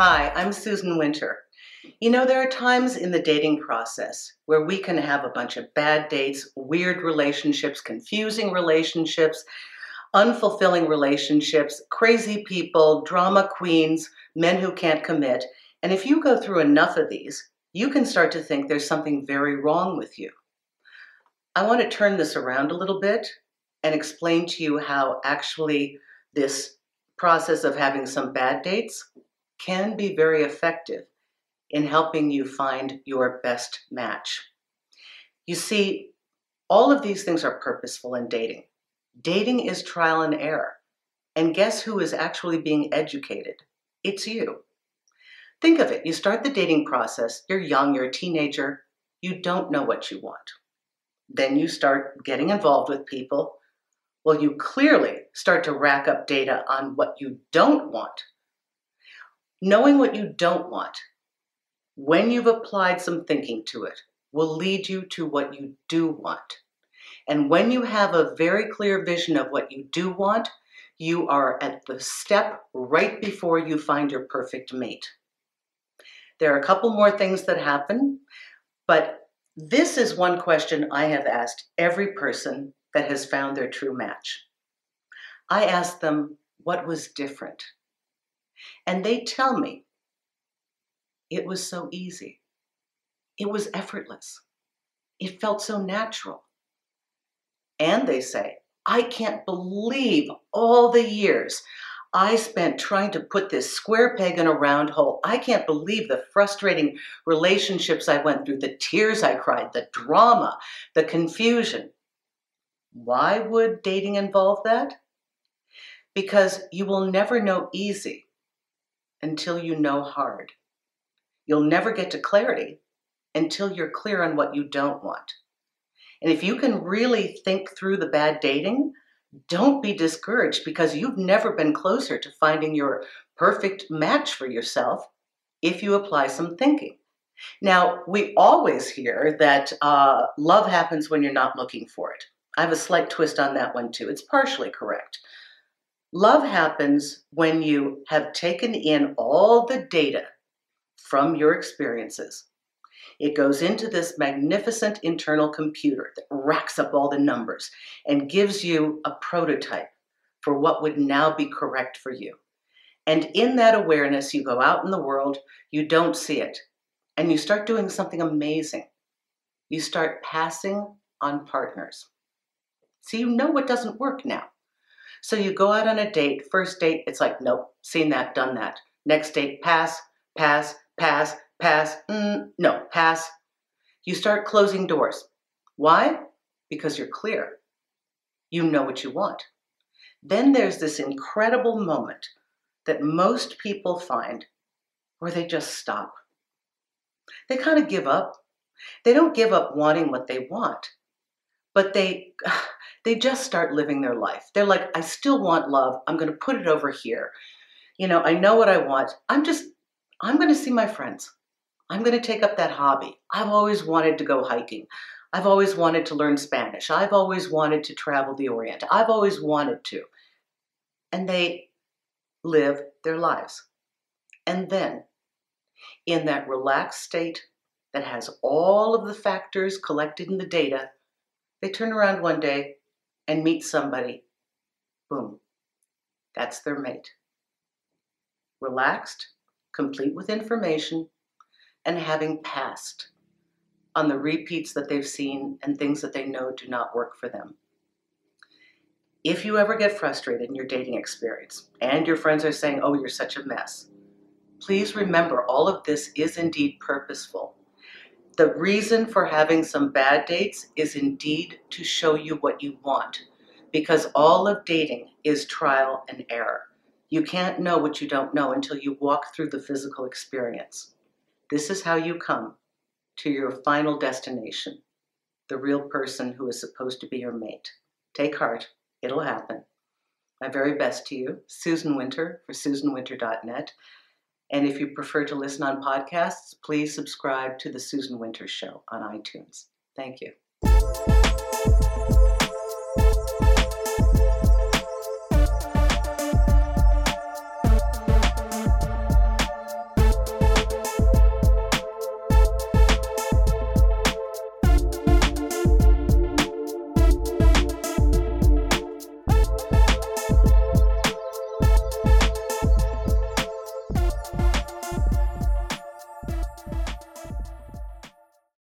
I'm Susan Winter. You know, there are times in the dating process where we can have a bunch of bad dates, weird relationships, confusing relationships, unfulfilling relationships, crazy people, drama queens, men who can't commit. And if you go through enough of these, you can start to think there's something very wrong with you. I want to turn this around a little bit and explain to you how actually this process of having some bad dates can be very effective in helping you find your best match. You see, all of these things are purposeful in dating. Dating is trial and error. And guess who is actually being educated? It's you. Think of it you start the dating process, you're young, you're a teenager, you don't know what you want. Then you start getting involved with people. Well, you clearly start to rack up data on what you don't want. Knowing what you don't want, when you've applied some thinking to it, will lead you to what you do want. And when you have a very clear vision of what you do want, you are at the step right before you find your perfect mate. There are a couple more things that happen, but this is one question I have asked every person that has found their true match. I ask them what was different. And they tell me it was so easy. It was effortless. It felt so natural. And they say, I can't believe all the years I spent trying to put this square peg in a round hole. I can't believe the frustrating relationships I went through, the tears I cried, the drama, the confusion. Why would dating involve that? Because you will never know easy until you know hard. You'll never get to clarity until you're clear on what you don't want. And if you can really think through the bad dating, don't be discouraged because you've never been closer to finding your perfect match for yourself if you apply some thinking. Now, we always hear that uh, love happens when you're not looking for it. I have a slight twist on that one too. It's partially correct. Love happens when you have taken in all the data from your experiences it goes into this magnificent internal computer that racks up all the numbers and gives you a prototype for what would now be correct for you. And in that awareness, you go out in the world, you don't see it, and you start doing something amazing. You start passing on partners. So you know what doesn't work now. So you go out on a date, first date, it's like, nope, seen that, done that. Next date, pass, pass, pass, pass, mm, no, pass. You start closing doors. Why? Because you're clear. You know what you want. Then there's this incredible moment that most people find where they just stop. They kind of give up. They don't give up wanting what they want, but they they just start living their life. They're like, I still want love. I'm going to put it over here. You know, I know what I want. I'm just I'm going to see my friends. I'm going to take up that hobby. I've always wanted to go hiking. I've always wanted to learn Spanish. I've always wanted to travel the Orient. I've always wanted to. And they live their lives. And then, in that relaxed state that has all of the factors collected in the data, they turn around one day and meet somebody. Boom. That's their mate. Relaxed, complete with information, and having passed on the repeats that they've seen and things that they know do not work for them. If you ever get frustrated in your dating experience and your friends are saying, oh, you're such a mess, please remember all of this is indeed purposeful. The reason for having some bad dates is indeed to show you what you want because all of dating is trial and error. You can't know what you don't know until you walk through the physical experience. This is how you come to your final destination, the real person who is supposed to be your mate. Take heart, it'll happen. My very best to you, Susan Winter for SusanWinter.net. And if you prefer to listen on podcasts, please subscribe to The Susan Winter Show on iTunes. Thank you.